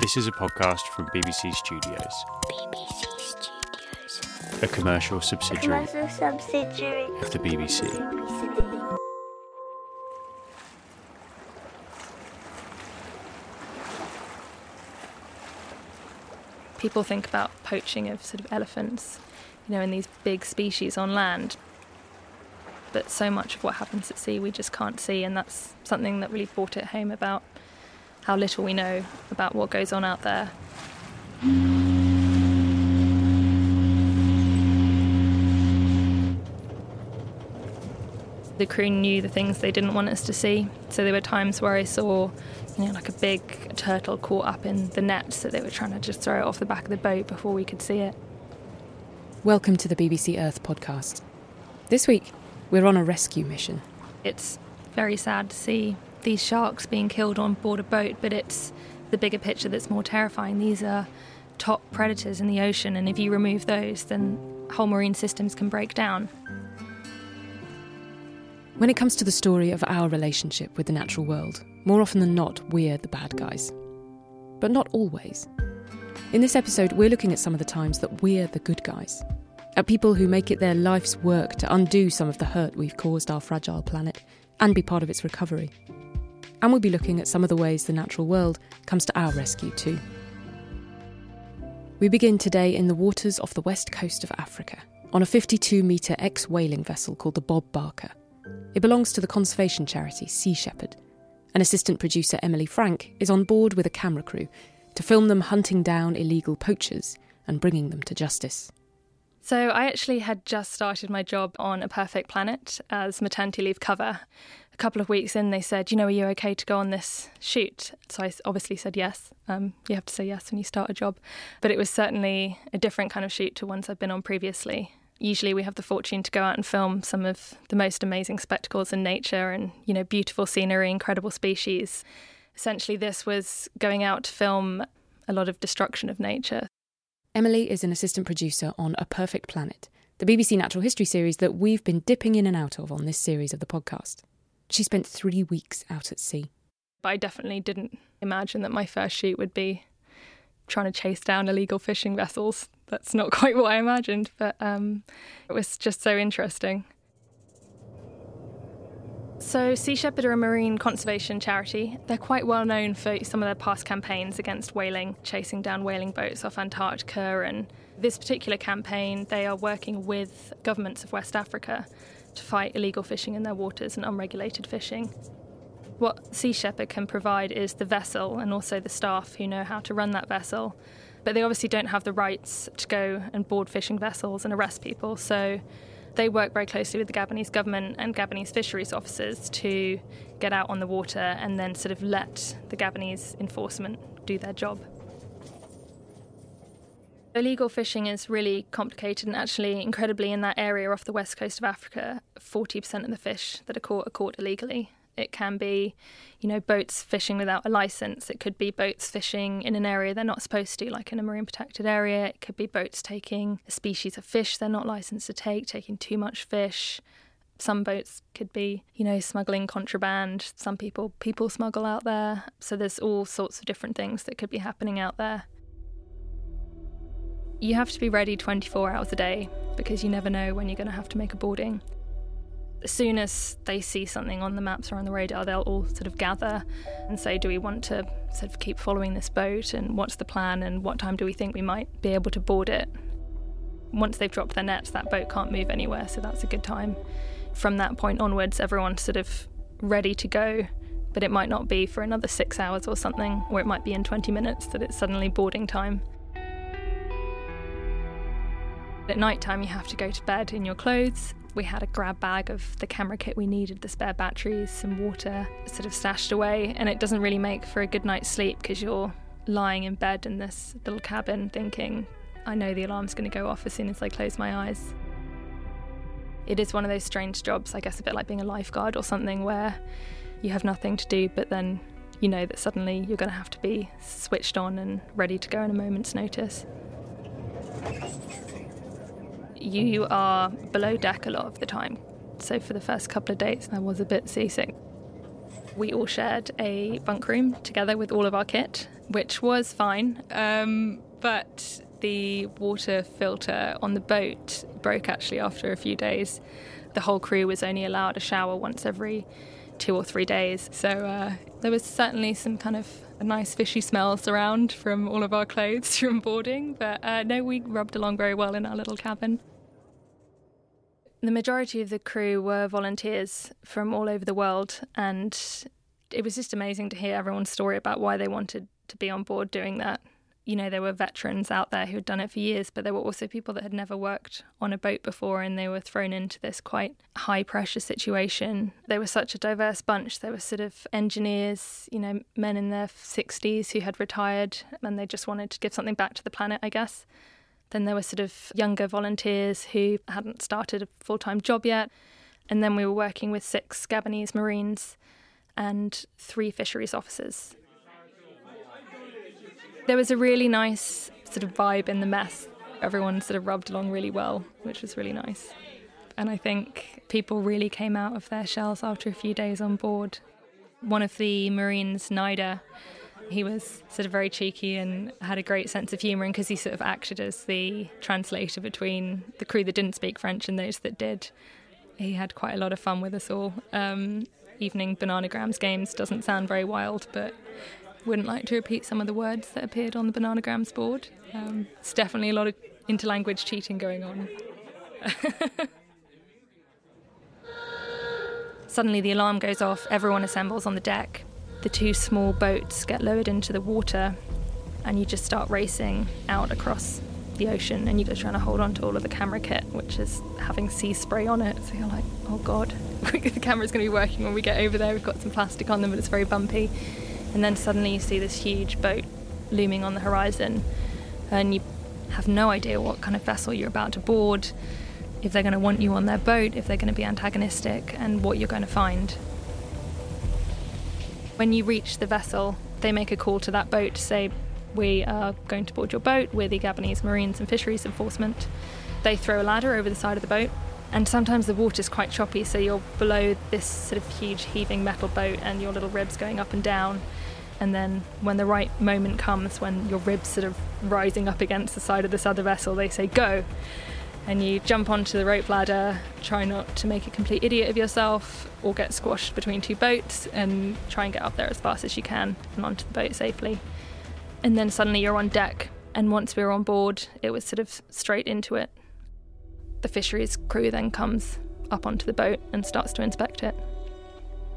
This is a podcast from BBC Studios. BBC Studios. A commercial subsidiary Commercial subsidiary of the BBC. BBC. people think about poaching of sort of elephants, you know, in these big species on land. But so much of what happens at sea we just can't see, and that's something that really brought it home about how little we know about what goes on out there. The crew knew the things they didn't want us to see, so there were times where I saw, you know, like a big turtle caught up in the net, so they were trying to just throw it off the back of the boat before we could see it. Welcome to the BBC Earth podcast. This week, we're on a rescue mission. It's very sad to see these sharks being killed on board a boat, but it's the bigger picture that's more terrifying. These are top predators in the ocean, and if you remove those, then whole marine systems can break down. When it comes to the story of our relationship with the natural world, more often than not, we're the bad guys. But not always. In this episode, we're looking at some of the times that we're the good guys. At people who make it their life's work to undo some of the hurt we've caused our fragile planet and be part of its recovery. And we'll be looking at some of the ways the natural world comes to our rescue too. We begin today in the waters off the west coast of Africa on a 52 metre ex whaling vessel called the Bob Barker. It belongs to the conservation charity Sea Shepherd. An assistant producer, Emily Frank, is on board with a camera crew to film them hunting down illegal poachers and bringing them to justice. So, I actually had just started my job on A Perfect Planet as maternity leave cover. Couple of weeks in, they said, You know, are you okay to go on this shoot? So, I obviously said yes. Um, you have to say yes when you start a job. But it was certainly a different kind of shoot to ones I've been on previously. Usually, we have the fortune to go out and film some of the most amazing spectacles in nature and, you know, beautiful scenery, incredible species. Essentially, this was going out to film a lot of destruction of nature. Emily is an assistant producer on A Perfect Planet, the BBC Natural History series that we've been dipping in and out of on this series of the podcast. She spent three weeks out at sea. But I definitely didn't imagine that my first shoot would be trying to chase down illegal fishing vessels. That's not quite what I imagined, but um, it was just so interesting. So, Sea Shepherd are a marine conservation charity. They're quite well known for some of their past campaigns against whaling, chasing down whaling boats off Antarctica. And this particular campaign, they are working with governments of West Africa to fight illegal fishing in their waters and unregulated fishing. What Sea Shepherd can provide is the vessel and also the staff who know how to run that vessel. But they obviously don't have the rights to go and board fishing vessels and arrest people. So they work very closely with the Gabonese government and Gabonese fisheries officers to get out on the water and then sort of let the Gabonese enforcement do their job. Illegal fishing is really complicated and actually incredibly in that area off the west coast of Africa, 40% of the fish that are caught are caught illegally. It can be, you know, boats fishing without a license. It could be boats fishing in an area they're not supposed to, like in a marine protected area. It could be boats taking a species of fish they're not licensed to take, taking too much fish. Some boats could be, you know, smuggling contraband. Some people people smuggle out there. So there's all sorts of different things that could be happening out there. You have to be ready 24 hours a day because you never know when you're going to have to make a boarding as soon as they see something on the maps or on the radar, they'll all sort of gather and say, Do we want to sort of keep following this boat? And what's the plan? And what time do we think we might be able to board it? Once they've dropped their nets, that boat can't move anywhere, so that's a good time. From that point onwards, everyone's sort of ready to go, but it might not be for another six hours or something, or it might be in 20 minutes that it's suddenly boarding time. At night time, you have to go to bed in your clothes we had a grab bag of the camera kit we needed, the spare batteries, some water, sort of stashed away, and it doesn't really make for a good night's sleep because you're lying in bed in this little cabin thinking, I know the alarm's going to go off as soon as I close my eyes. It is one of those strange jobs, I guess a bit like being a lifeguard or something, where you have nothing to do, but then you know that suddenly you're going to have to be switched on and ready to go in a moment's notice you are below deck a lot of the time. So for the first couple of days, I was a bit seasick. We all shared a bunk room together with all of our kit, which was fine. Um, but the water filter on the boat broke actually after a few days. The whole crew was only allowed a shower once every two or three days. So uh, there was certainly some kind of nice fishy smells around from all of our clothes from boarding. But uh, no, we rubbed along very well in our little cabin. The majority of the crew were volunteers from all over the world, and it was just amazing to hear everyone's story about why they wanted to be on board doing that. You know, there were veterans out there who had done it for years, but there were also people that had never worked on a boat before and they were thrown into this quite high pressure situation. They were such a diverse bunch. There were sort of engineers, you know, men in their 60s who had retired and they just wanted to give something back to the planet, I guess. Then there were sort of younger volunteers who hadn't started a full time job yet. And then we were working with six Gabonese Marines and three fisheries officers. There was a really nice sort of vibe in the mess. Everyone sort of rubbed along really well, which was really nice. And I think people really came out of their shells after a few days on board. One of the Marines, Nida, he was sort of very cheeky and had a great sense of humour, and because he sort of acted as the translator between the crew that didn't speak French and those that did, he had quite a lot of fun with us all. Um, evening Bananagrams games doesn't sound very wild, but wouldn't like to repeat some of the words that appeared on the Bananagrams board. Um, it's definitely a lot of interlanguage cheating going on. Suddenly, the alarm goes off, everyone assembles on the deck the two small boats get lowered into the water and you just start racing out across the ocean and you're just trying to hold on to all of the camera kit, which is having sea spray on it. So you're like, oh god, the camera's going to be working when we get over there. We've got some plastic on them, but it's very bumpy. And then suddenly you see this huge boat looming on the horizon and you have no idea what kind of vessel you're about to board, if they're going to want you on their boat, if they're going to be antagonistic, and what you're going to find. When you reach the vessel, they make a call to that boat to say, We are going to board your boat. We're the Gabonese Marines and Fisheries Enforcement. They throw a ladder over the side of the boat, and sometimes the water's quite choppy, so you're below this sort of huge heaving metal boat and your little ribs going up and down. And then, when the right moment comes, when your ribs sort of rising up against the side of this other vessel, they say, Go! and you jump onto the rope ladder, try not to make a complete idiot of yourself or get squashed between two boats, and try and get up there as fast as you can and onto the boat safely. And then suddenly you're on deck, and once we were on board, it was sort of straight into it. The fisheries crew then comes up onto the boat and starts to inspect it.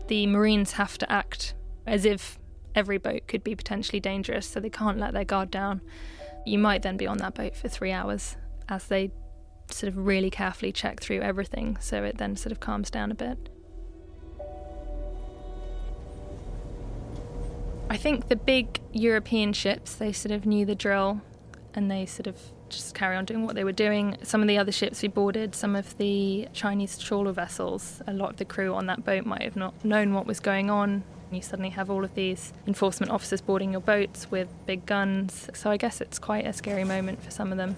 The Marines have to act as if every boat could be potentially dangerous, so they can't let their guard down. You might then be on that boat for three hours as they sort of really carefully check through everything so it then sort of calms down a bit. I think the big European ships, they sort of knew the drill and they sort of just carry on doing what they were doing. Some of the other ships we boarded, some of the Chinese trawler vessels, a lot of the crew on that boat might have not known what was going on. You suddenly have all of these enforcement officers boarding your boats with big guns. So I guess it's quite a scary moment for some of them.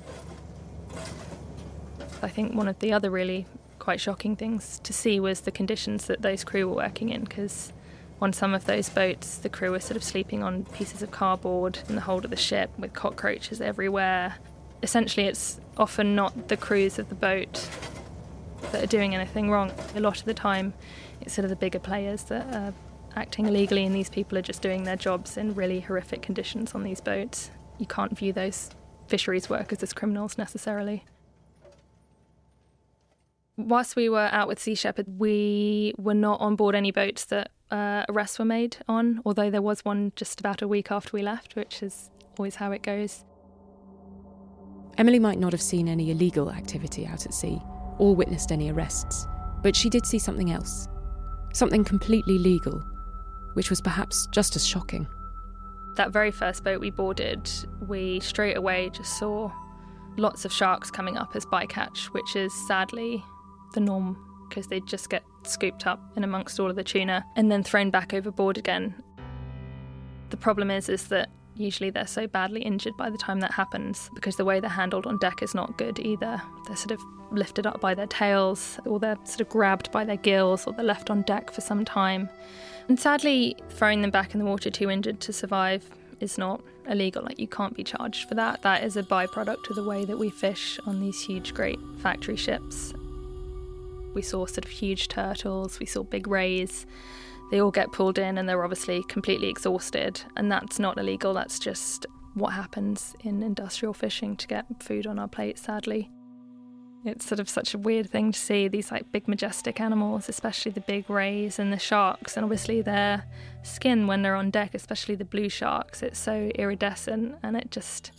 I think one of the other really quite shocking things to see was the conditions that those crew were working in because on some of those boats the crew were sort of sleeping on pieces of cardboard in the hold of the ship with cockroaches everywhere. Essentially, it's often not the crews of the boat that are doing anything wrong. A lot of the time, it's sort of the bigger players that are acting illegally, and these people are just doing their jobs in really horrific conditions on these boats. You can't view those fisheries workers as criminals necessarily whilst we were out with Sea Shepherd, we were not on board any boats that uh, arrests were made on, although there was one just about a week after we left, which is always how it goes. Emily might not have seen any illegal activity out at sea or witnessed any arrests, but she did see something else. Something completely legal, which was perhaps just as shocking. That very first boat we boarded, we straight away just saw lots of sharks coming up as bycatch, which is sadly the norm because they just get scooped up in amongst all of the tuna and then thrown back overboard again. The problem is is that usually they're so badly injured by the time that happens because the way they're handled on deck is not good either. They're sort of lifted up by their tails, or they're sort of grabbed by their gills, or they're left on deck for some time. And sadly, throwing them back in the water too injured to survive is not illegal. Like, you can't be charged for that. That is a byproduct of the way that we fish on these huge, great factory ships. We saw sort of huge turtles, we saw big rays. They all get pulled in and they're obviously completely exhausted. And that's not illegal, that's just what happens in industrial fishing to get food on our plates, sadly. It's sort of such a weird thing to see these like big majestic animals, especially the big rays and the sharks, and obviously their skin when they're on deck, especially the blue sharks, it's so iridescent and it just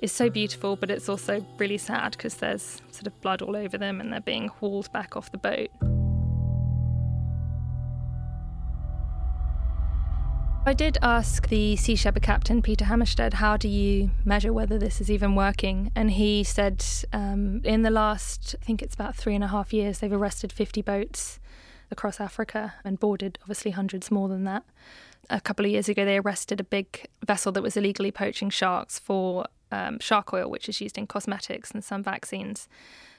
is so beautiful, but it's also really sad because there's sort of blood all over them and they're being hauled back off the boat. I did ask the Sea Shepherd captain, Peter Hammarstedt, how do you measure whether this is even working? And he said um, in the last, I think it's about three and a half years, they've arrested 50 boats across Africa and boarded obviously hundreds more than that. A couple of years ago, they arrested a big vessel that was illegally poaching sharks for um, shark oil, which is used in cosmetics and some vaccines.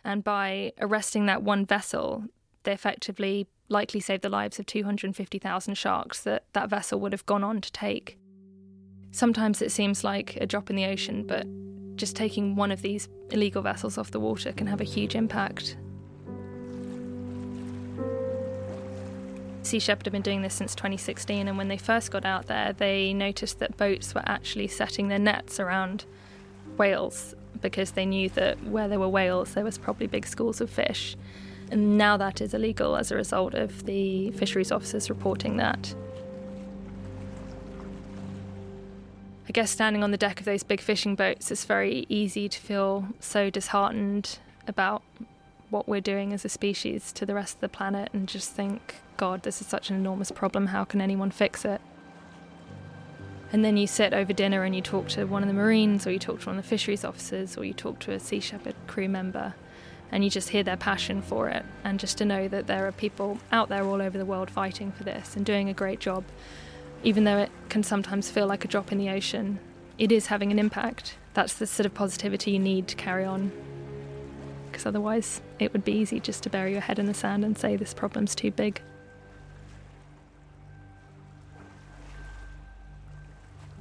And by arresting that one vessel, they effectively likely saved the lives of 250,000 sharks that that vessel would have gone on to take. Sometimes it seems like a drop in the ocean, but just taking one of these illegal vessels off the water can have a huge impact. Sea Shepherd have been doing this since 2016, and when they first got out there, they noticed that boats were actually setting their nets around whales because they knew that where there were whales, there was probably big schools of fish. And now that is illegal as a result of the fisheries officers reporting that. I guess standing on the deck of those big fishing boats, it's very easy to feel so disheartened about what we're doing as a species to the rest of the planet and just think, God, this is such an enormous problem. How can anyone fix it? And then you sit over dinner and you talk to one of the Marines, or you talk to one of the fisheries officers, or you talk to a Sea Shepherd crew member, and you just hear their passion for it. And just to know that there are people out there all over the world fighting for this and doing a great job, even though it can sometimes feel like a drop in the ocean, it is having an impact. That's the sort of positivity you need to carry on. Because otherwise, it would be easy just to bury your head in the sand and say this problem's too big.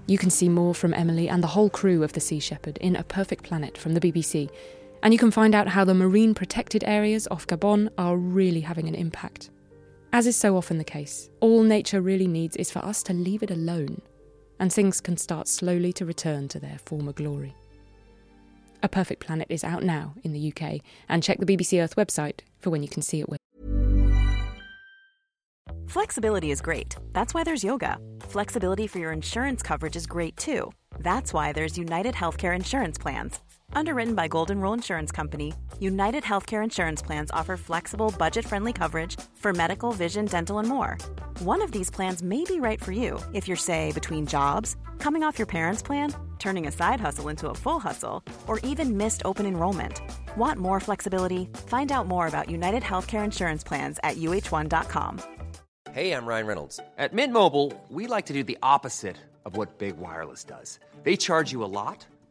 You can see more from Emily and the whole crew of the Sea Shepherd in A Perfect Planet from the BBC, and you can find out how the marine protected areas off Gabon are really having an impact. As is so often the case, all nature really needs is for us to leave it alone, and things can start slowly to return to their former glory. A Perfect Planet is out now in the UK, and check the BBC Earth website for when you can see it. With. Flexibility is great. That's why there's yoga. Flexibility for your insurance coverage is great too. That's why there's United Healthcare Insurance Plans. Underwritten by Golden Rule Insurance Company, United Healthcare Insurance Plans offer flexible, budget friendly coverage for medical, vision, dental, and more. One of these plans may be right for you if you're, say, between jobs, coming off your parents' plan, turning a side hustle into a full hustle, or even missed open enrollment. Want more flexibility? Find out more about United Healthcare Insurance Plans at uhone.com. Hey, I'm Ryan Reynolds. At Mint Mobile, we like to do the opposite of what Big Wireless does. They charge you a lot,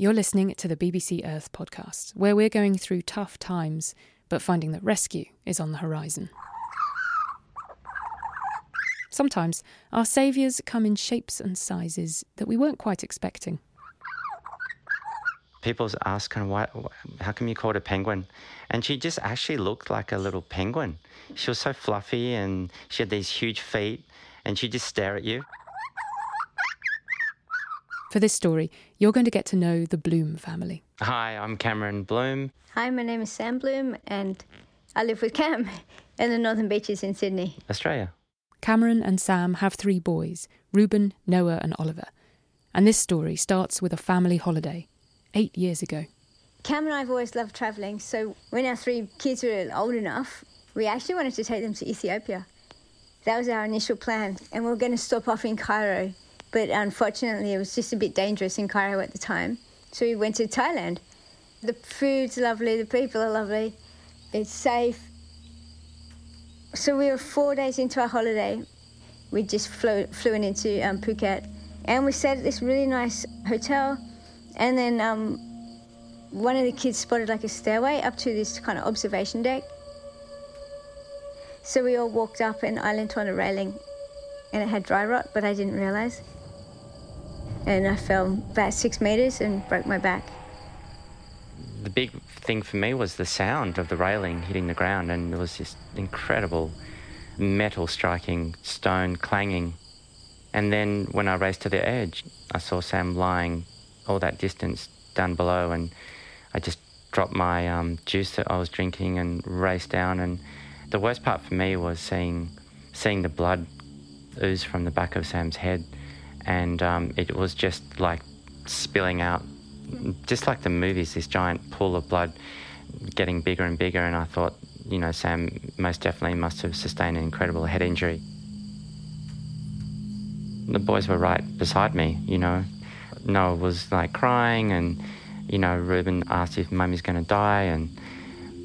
You're listening to the BBC Earth podcast, where we're going through tough times, but finding that rescue is on the horizon. Sometimes our saviours come in shapes and sizes that we weren't quite expecting. People ask her, why, how come you called a penguin? And she just actually looked like a little penguin. She was so fluffy and she had these huge feet and she'd just stare at you. For this story, you're going to get to know the Bloom family. Hi, I'm Cameron Bloom. Hi, my name is Sam Bloom, and I live with Cam in the Northern Beaches in Sydney. Australia. Cameron and Sam have three boys Reuben, Noah, and Oliver. And this story starts with a family holiday eight years ago. Cam and I have always loved travelling, so when our three kids were old enough, we actually wanted to take them to Ethiopia. That was our initial plan, and we were going to stop off in Cairo, but unfortunately, it was just a bit dangerous in Cairo at the time, so we went to Thailand. The food's lovely, the people are lovely, it's safe. So we were four days into our holiday. We just flew, flew in into um, Phuket, and we stayed at this really nice hotel, and then um, one of the kids spotted like a stairway up to this kind of observation deck. So we all walked up and I leant on a railing and it had dry rot, but I didn't realize. And I fell about six meters and broke my back. The big thing for me was the sound of the railing hitting the ground, and it was this incredible metal striking, stone clanging. And then when I raced to the edge, I saw Sam lying all that distance down below, and I just dropped my um, juice that I was drinking and raced down. And the worst part for me was seeing seeing the blood ooze from the back of Sam's head, and um, it was just like spilling out, just like the movies. This giant pool of blood getting bigger and bigger, and I thought, you know, Sam most definitely must have sustained an incredible head injury. The boys were right beside me, you know. Noah was like crying and you know, Reuben asked if mummy's going to die, and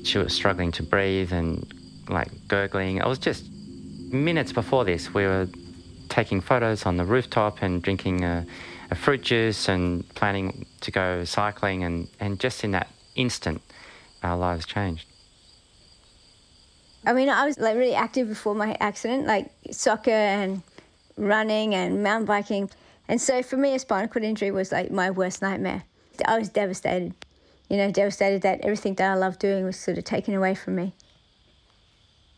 she was struggling to breathe and like gurgling. It was just minutes before this, we were taking photos on the rooftop and drinking a, a fruit juice and planning to go cycling, and, and just in that instant, our lives changed. I mean, I was like really active before my accident, like soccer and running and mountain biking. And so for me, a spinal cord injury was like my worst nightmare. I was devastated, you know, devastated that everything that I loved doing was sort of taken away from me.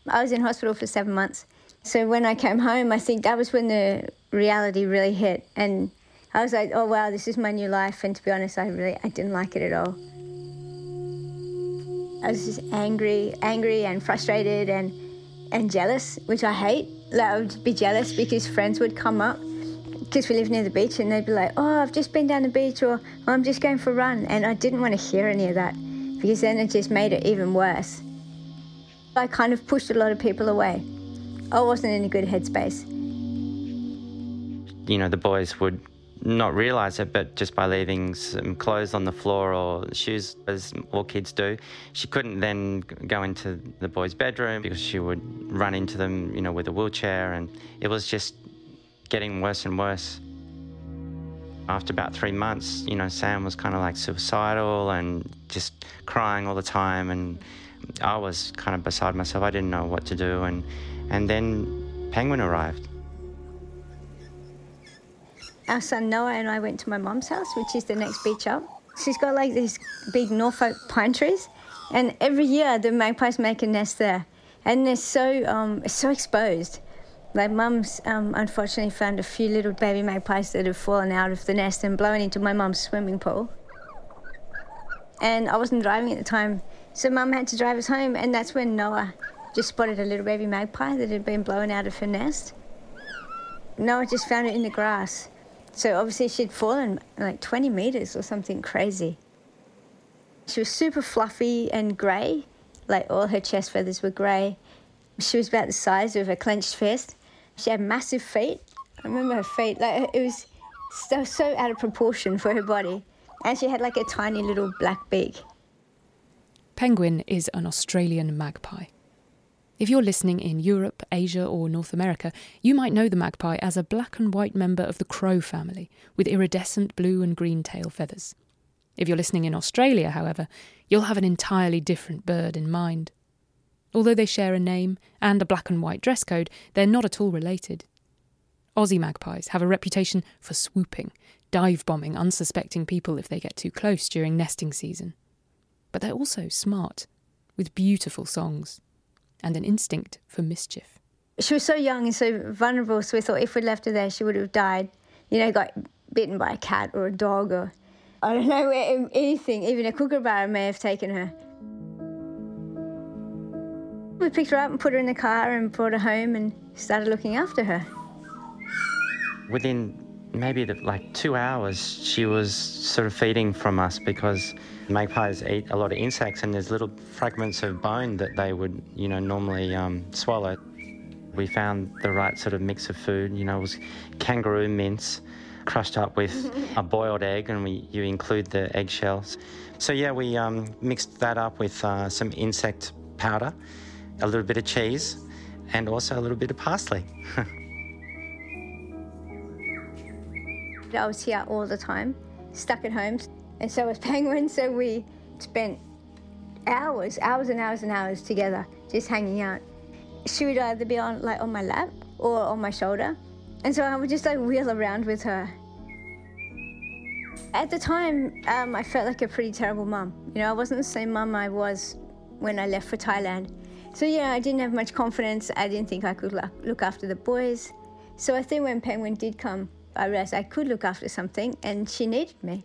I was in hospital for seven months. So when I came home, I think that was when the reality really hit. And I was like, oh, wow, this is my new life. And to be honest, I really, I didn't like it at all. I was just angry, angry and frustrated and, and jealous, which I hate. Like, I would be jealous because friends would come up because we live near the beach and they'd be like, oh, I've just been down the beach or oh, I'm just going for a run. And I didn't want to hear any of that because then it just made it even worse. I kind of pushed a lot of people away. I wasn't in a good headspace. You know, the boys would not realize it, but just by leaving some clothes on the floor or shoes, as all kids do, she couldn't then go into the boys' bedroom because she would run into them, you know, with a wheelchair. And it was just getting worse and worse. After about three months, you know, Sam was kind of like suicidal and just crying all the time. And I was kind of beside myself. I didn't know what to do. And, and then Penguin arrived. Our son Noah and I went to my mom's house, which is the next beach up. She's got like these big Norfolk pine trees, and every year the magpies make a nest there, and they're so um, so exposed. My mum's um, unfortunately found a few little baby magpies that have fallen out of the nest and blown into my mum's swimming pool. And I wasn't driving at the time, so mum had to drive us home, and that's when Noah just spotted a little baby magpie that had been blown out of her nest. No, I just found it in the grass. So obviously she'd fallen like 20 meters or something crazy. She was super fluffy and grey, like all her chest feathers were grey. She was about the size of a clenched fist. She had massive feet. I remember her feet, like it was so, so out of proportion for her body. And she had like a tiny little black beak. Penguin is an Australian magpie. If you're listening in Europe, Asia, or North America, you might know the magpie as a black and white member of the crow family with iridescent blue and green tail feathers. If you're listening in Australia, however, you'll have an entirely different bird in mind. Although they share a name and a black and white dress code, they're not at all related. Aussie magpies have a reputation for swooping, dive bombing unsuspecting people if they get too close during nesting season. But they're also smart, with beautiful songs and an instinct for mischief. She was so young and so vulnerable, so we thought if we'd left her there, she would have died. You know, got bitten by a cat or a dog or I don't know, um, anything. Even a kookaburra may have taken her. We picked her up and put her in the car and brought her home and started looking after her. Within maybe the, like two hours, she was sort of feeding from us because magpies eat a lot of insects and there's little fragments of bone that they would, you know, normally um, swallow. We found the right sort of mix of food. You know, it was kangaroo mince crushed up with a boiled egg, and we you include the eggshells. So yeah, we um, mixed that up with uh, some insect powder, a little bit of cheese, and also a little bit of parsley. I was here all the time, stuck at home, and so was Penguin. So we spent hours, hours and hours and hours together, just hanging out. She would either be on like on my lap or on my shoulder, and so I would just like wheel around with her. At the time, um, I felt like a pretty terrible mum. You know, I wasn't the same mum I was when I left for Thailand. So yeah, I didn't have much confidence. I didn't think I could look after the boys. So I think when Penguin did come, I realized I could look after something, and she needed me.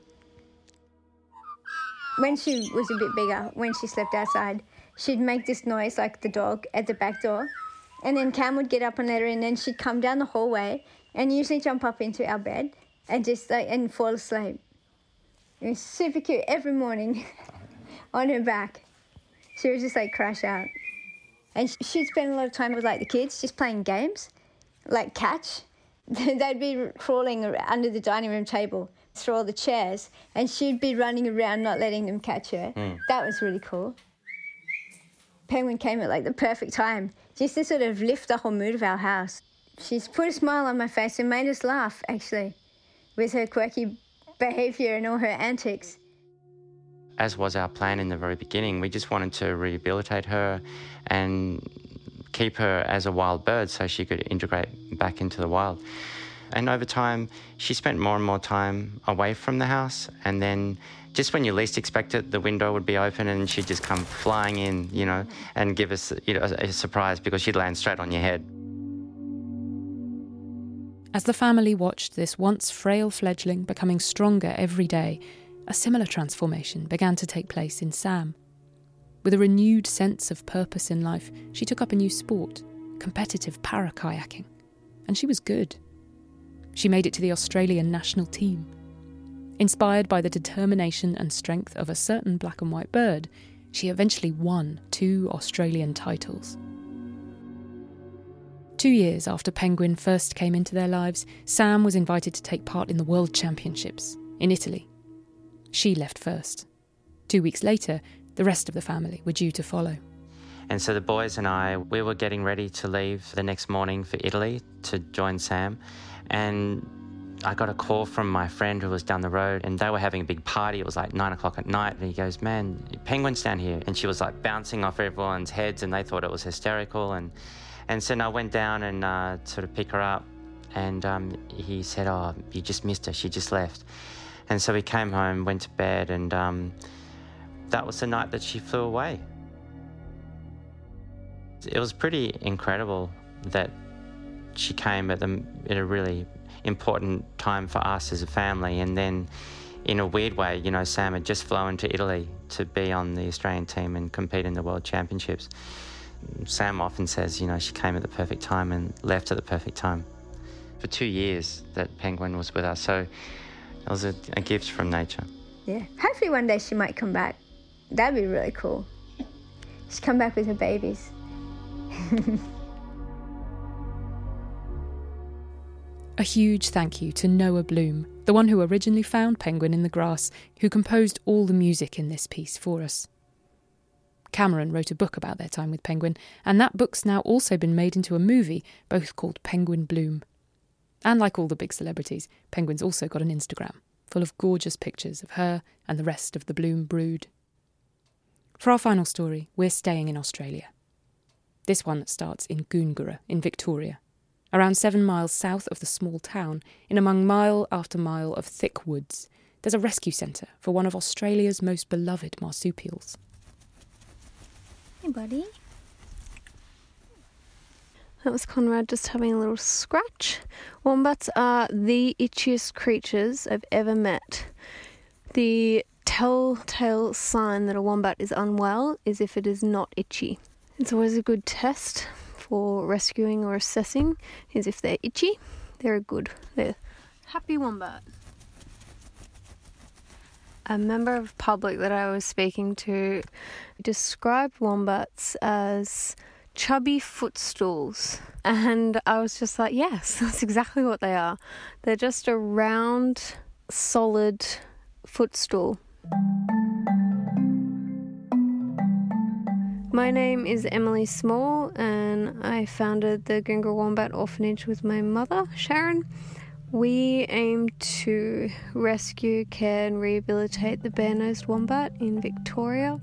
When she was a bit bigger, when she slept outside, she'd make this noise like the dog at the back door. And then Cam would get up and let her in, and she'd come down the hallway and usually jump up into our bed and just like and fall asleep. It was super cute every morning on her back. She would just like crash out. And she'd spend a lot of time with like the kids just playing games, like catch. They'd be crawling under the dining room table through all the chairs, and she'd be running around not letting them catch her. Mm. That was really cool. Penguin came at like the perfect time, just to sort of lift the whole mood of our house. She's put a smile on my face and made us laugh, actually, with her quirky behaviour and all her antics. As was our plan in the very beginning, we just wanted to rehabilitate her and keep her as a wild bird so she could integrate back into the wild. And over time, she spent more and more time away from the house. And then, just when you least expect it, the window would be open and she'd just come flying in, you know, and give us you know, a, a surprise because she'd land straight on your head. As the family watched this once frail fledgling becoming stronger every day, a similar transformation began to take place in Sam. With a renewed sense of purpose in life, she took up a new sport, competitive para kayaking. And she was good. She made it to the Australian national team. Inspired by the determination and strength of a certain black and white bird, she eventually won two Australian titles. Two years after Penguin first came into their lives, Sam was invited to take part in the World Championships in Italy. She left first. Two weeks later, the rest of the family were due to follow. And so the boys and I, we were getting ready to leave the next morning for Italy to join Sam. And I got a call from my friend who was down the road, and they were having a big party. It was like nine o'clock at night. And he goes, Man, penguins down here. And she was like bouncing off everyone's heads, and they thought it was hysterical. And, and so I went down and uh, sort of pick her up. And um, he said, Oh, you just missed her. She just left. And so we came home, went to bed, and um, that was the night that she flew away. It was pretty incredible that she came at, the, at a really important time for us as a family. And then, in a weird way, you know, Sam had just flown to Italy to be on the Australian team and compete in the World Championships. Sam often says, you know, she came at the perfect time and left at the perfect time. For two years, that penguin was with us. So it was a, a gift from nature. Yeah. Hopefully, one day she might come back. That'd be really cool. She'd come back with her babies. A huge thank you to Noah Bloom, the one who originally found Penguin in the grass, who composed all the music in this piece for us. Cameron wrote a book about their time with Penguin, and that book's now also been made into a movie, both called Penguin Bloom. And like all the big celebrities, Penguin's also got an Instagram, full of gorgeous pictures of her and the rest of the Bloom brood. For our final story, we're staying in Australia. This one starts in Goongerah in Victoria around seven miles south of the small town, in among mile after mile of thick woods, there's a rescue centre for one of Australia's most beloved marsupials. Hey, buddy. That was Conrad just having a little scratch. Wombats are the itchiest creatures I've ever met. The telltale sign that a wombat is unwell is if it is not itchy. It's always a good test for rescuing or assessing is if they're itchy, they're a good. They're Happy wombat. A member of public that I was speaking to described wombats as chubby footstools. And I was just like, yes, that's exactly what they are. They're just a round, solid footstool. My name is Emily Small, and I founded the Goongerah Wombat Orphanage with my mother, Sharon. We aim to rescue, care, and rehabilitate the bare nosed wombat in Victoria.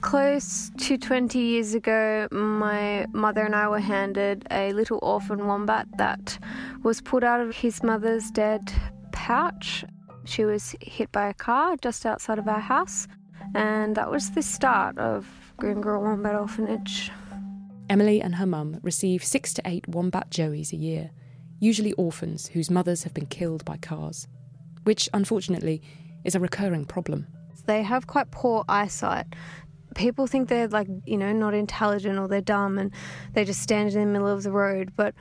Close to 20 years ago, my mother and I were handed a little orphan wombat that was pulled out of his mother's dead pouch. She was hit by a car just outside of our house, and that was the start of Goongerah Wombat Orphanage. Emily and her mum receive six to eight wombat joeys a year, usually orphans whose mothers have been killed by cars, which unfortunately is a recurring problem. They have quite poor eyesight. People think they're like, you know, not intelligent or they're dumb and they just stand in the middle of the road. But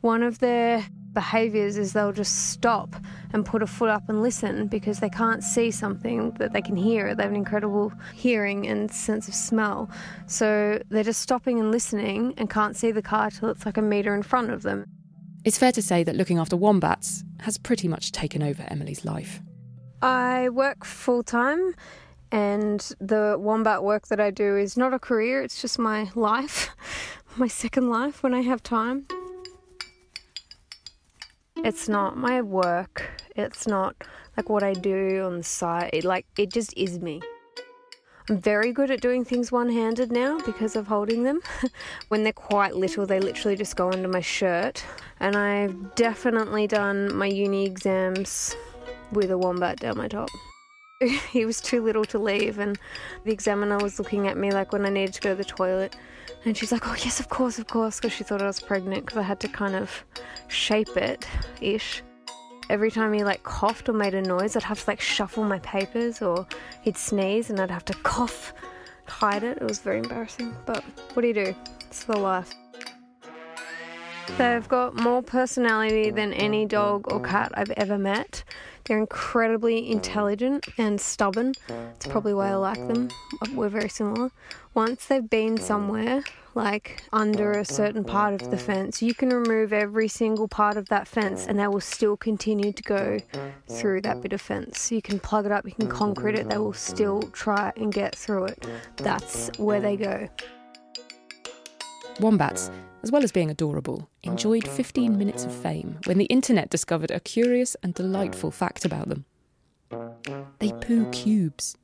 one of their behaviours is they'll just stop and put a foot up and listen because they can't see something but they can hear it. They have an incredible hearing and sense of smell. So they're just stopping and listening and can't see the car till it's like a metre in front of them. It's fair to say that looking after wombats has pretty much taken over Emily's life. I work full time and the wombat work that I do is not a career, it's just my life, my second life when I have time. It's not my work, it's not like what I do on the side, like it just is me. I'm very good at doing things one handed now because of holding them. when they're quite little, they literally just go under my shirt. And I've definitely done my uni exams with a wombat down my top. he was too little to leave, and the examiner was looking at me like when I needed to go to the toilet. And she's like, Oh, yes, of course, of course, because she thought I was pregnant because I had to kind of shape it ish. Every time he like coughed or made a noise, I'd have to like shuffle my papers, or he'd sneeze and I'd have to cough, hide it. It was very embarrassing, but what do you do? It's the life. They've got more personality than any dog or cat I've ever met. They're incredibly intelligent and stubborn. It's probably why I like them. We're very similar. Once they've been somewhere, like under a certain part of the fence, you can remove every single part of that fence and they will still continue to go through that bit of fence. You can plug it up, you can concrete it, they will still try and get through it. That's where they go. Wombats, as well as being adorable, enjoyed 15 minutes of fame when the internet discovered a curious and delightful fact about them. They poo cubes.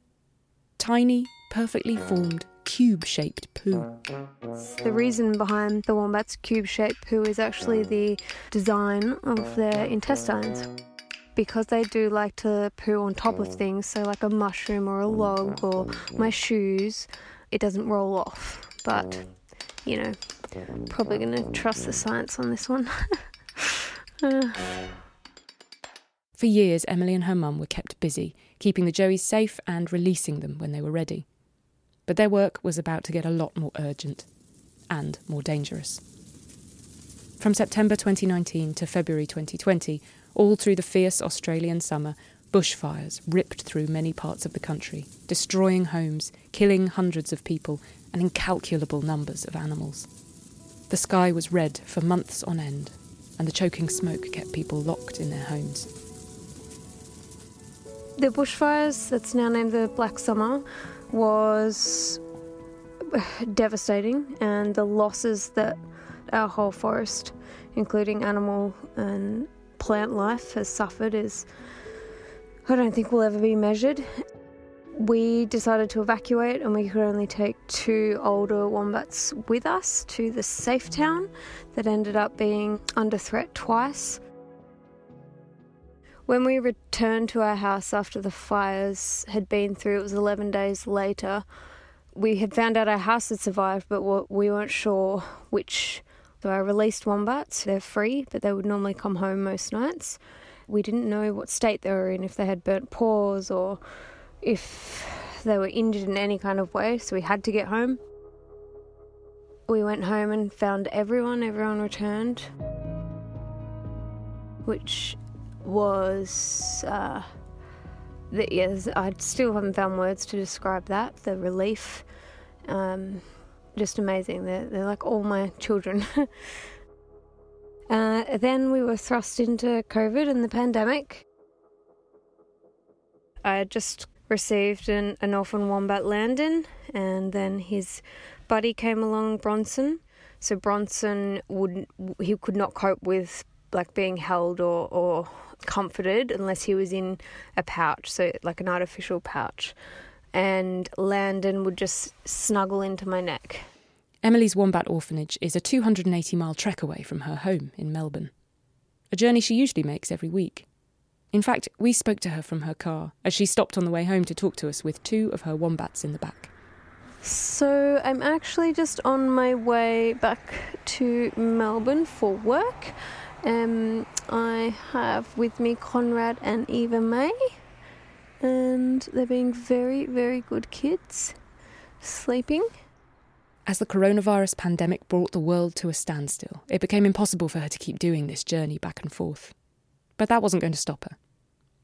Tiny, perfectly formed, cube shaped poo. The reason behind the wombat's cube shaped poo is actually the design of their intestines. Because they do like to poo on top of things, so like a mushroom or a log or my shoes, it doesn't roll off. But you know, probably going to trust the science on this one. Uh, For years, Emily and her mum were kept busy, keeping the Joeys safe and releasing them when they were ready. But their work was about to get a lot more urgent and more dangerous. From September 2019 to February 2020, all through the fierce Australian summer, bushfires ripped through many parts of the country, destroying homes, killing hundreds of people, and incalculable numbers of animals. The sky was red for months on end, and the choking smoke kept people locked in their homes. the bushfires, that's now named the Black Summer, was devastating, and the losses that our whole forest, including animal and plant life, has suffered is, I don't think, will ever be measured. We decided to evacuate, and we could only take two older wombats with us to the safe town that ended up being under threat twice. When we returned to our house after the fires had been through, it was 11 days later. We had found out our house had survived, but we weren't sure which. So I released wombats. They're free, but they would normally come home most nights. We didn't know what state they were in, if they had burnt paws or if they were injured in any kind of way, so we had to get home. We went home and found everyone, everyone returned. which was. Uh, the, yes, I still haven't found words to describe that. The relief, um, just amazing. They're, they're like all my children. uh, then we were thrust into COVID and the pandemic. I just received an, an orphan wombat Landon, and then his buddy came along, Bronson. So Bronson would he could not cope with like being held or, or comforted unless he was in a pouch, so like an artificial pouch. And Landon would just snuggle into my neck. Emily's Wombat Orphanage is a 280 mile trek away from her home in Melbourne. A journey she usually makes every week. In fact, we spoke to her from her car as she stopped on the way home to talk to us with two of her wombats in the back. So, I'm actually just on my way back to Melbourne for work. Um, I have with me Conrad and Eva May, and they're being very, very good kids, sleeping. As the coronavirus pandemic brought the world to a standstill, it became impossible for her to keep doing this journey back and forth. But that wasn't going to stop her.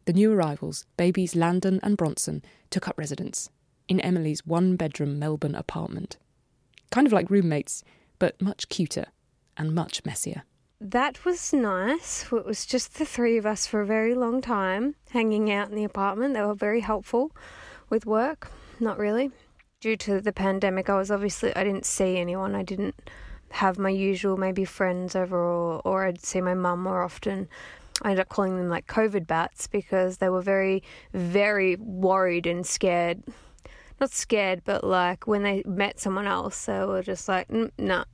The new arrivals, babies Landon and Bronson, took up residence in Emily's one bedroom Melbourne apartment. Kind of like roommates, but much cuter and much messier. That was nice. It was just the three of us for a very long time, hanging out in the apartment. They were very helpful with work. Not really. Due to the pandemic, I was obviously, I didn't see anyone. I didn't have my usual maybe friends over, or, or I'd see my mum more often. I ended up calling them like COVID bats because they were very, very worried and scared. Not scared, but like when they met someone else, they were just like, mm, nah,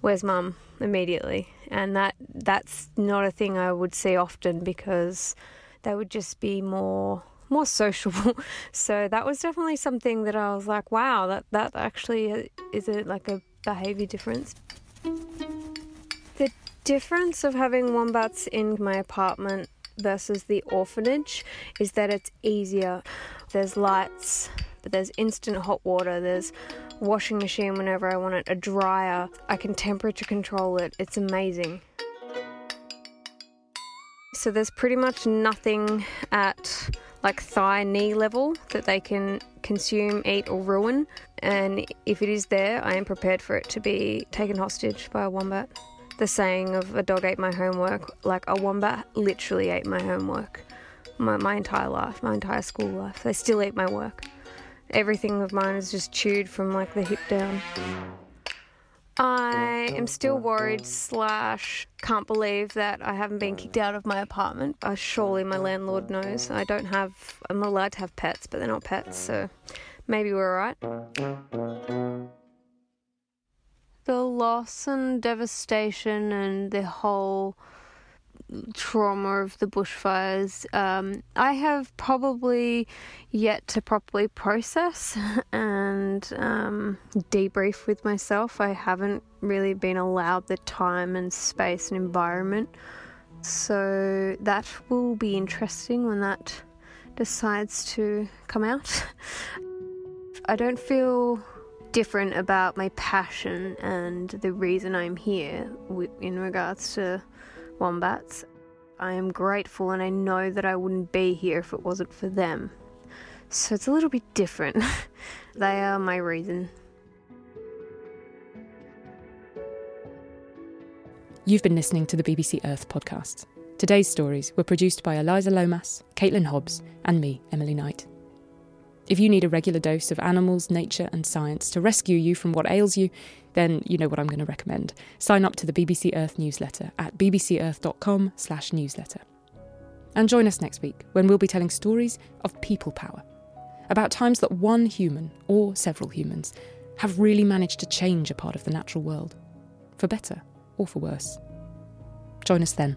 where's mum? Immediately. And that that's not a thing I would see often because they would just be more more sociable. so that was definitely something that I was like, wow, that, that actually is a, like a behavior difference difference of having wombats in my apartment versus the orphanage is that it's easier. There's lights, but there's instant hot water, there's washing machine whenever I want it, a dryer. I can temperature control it. It's amazing. So there's pretty much nothing at like thigh knee level that they can consume, eat or ruin. And if it is there, I am prepared for it to be taken hostage by a wombat the saying of a dog ate my homework, like a wombat literally ate my homework. My, my entire life, my entire school life. They still eat my work. Everything of mine is just chewed from like the hip down. I am still worried slash can't believe that I haven't been kicked out of my apartment. Uh, surely my landlord knows. I don't have, I'm allowed to have pets, but they're not pets, so maybe we're alright the loss and devastation and the whole trauma of the bushfires, um, I have probably yet to properly process and um, debrief with myself. I haven't really been allowed the time and space and environment. So that will be interesting when that decides to come out. I don't feel different about my passion and the reason I'm here in regards to wombats. I am grateful and I know that I wouldn't be here if it wasn't for them. So it's a little bit different. they are my reason. You've been listening to the BBC Earth podcast. Today's stories were produced by Eliza Lomas, Caitlin Hobbs, and me, Emily Knight. If you need a regular dose of animals, nature, and science to rescue you from what ails you, then you know what I'm going to recommend. Sign up to the BBC Earth newsletter at bbcearth.com/newsletter. And join us next week when we'll be telling stories of people power, about times that one human or several humans have really managed to change a part of the natural world, for better or for worse. Join us then.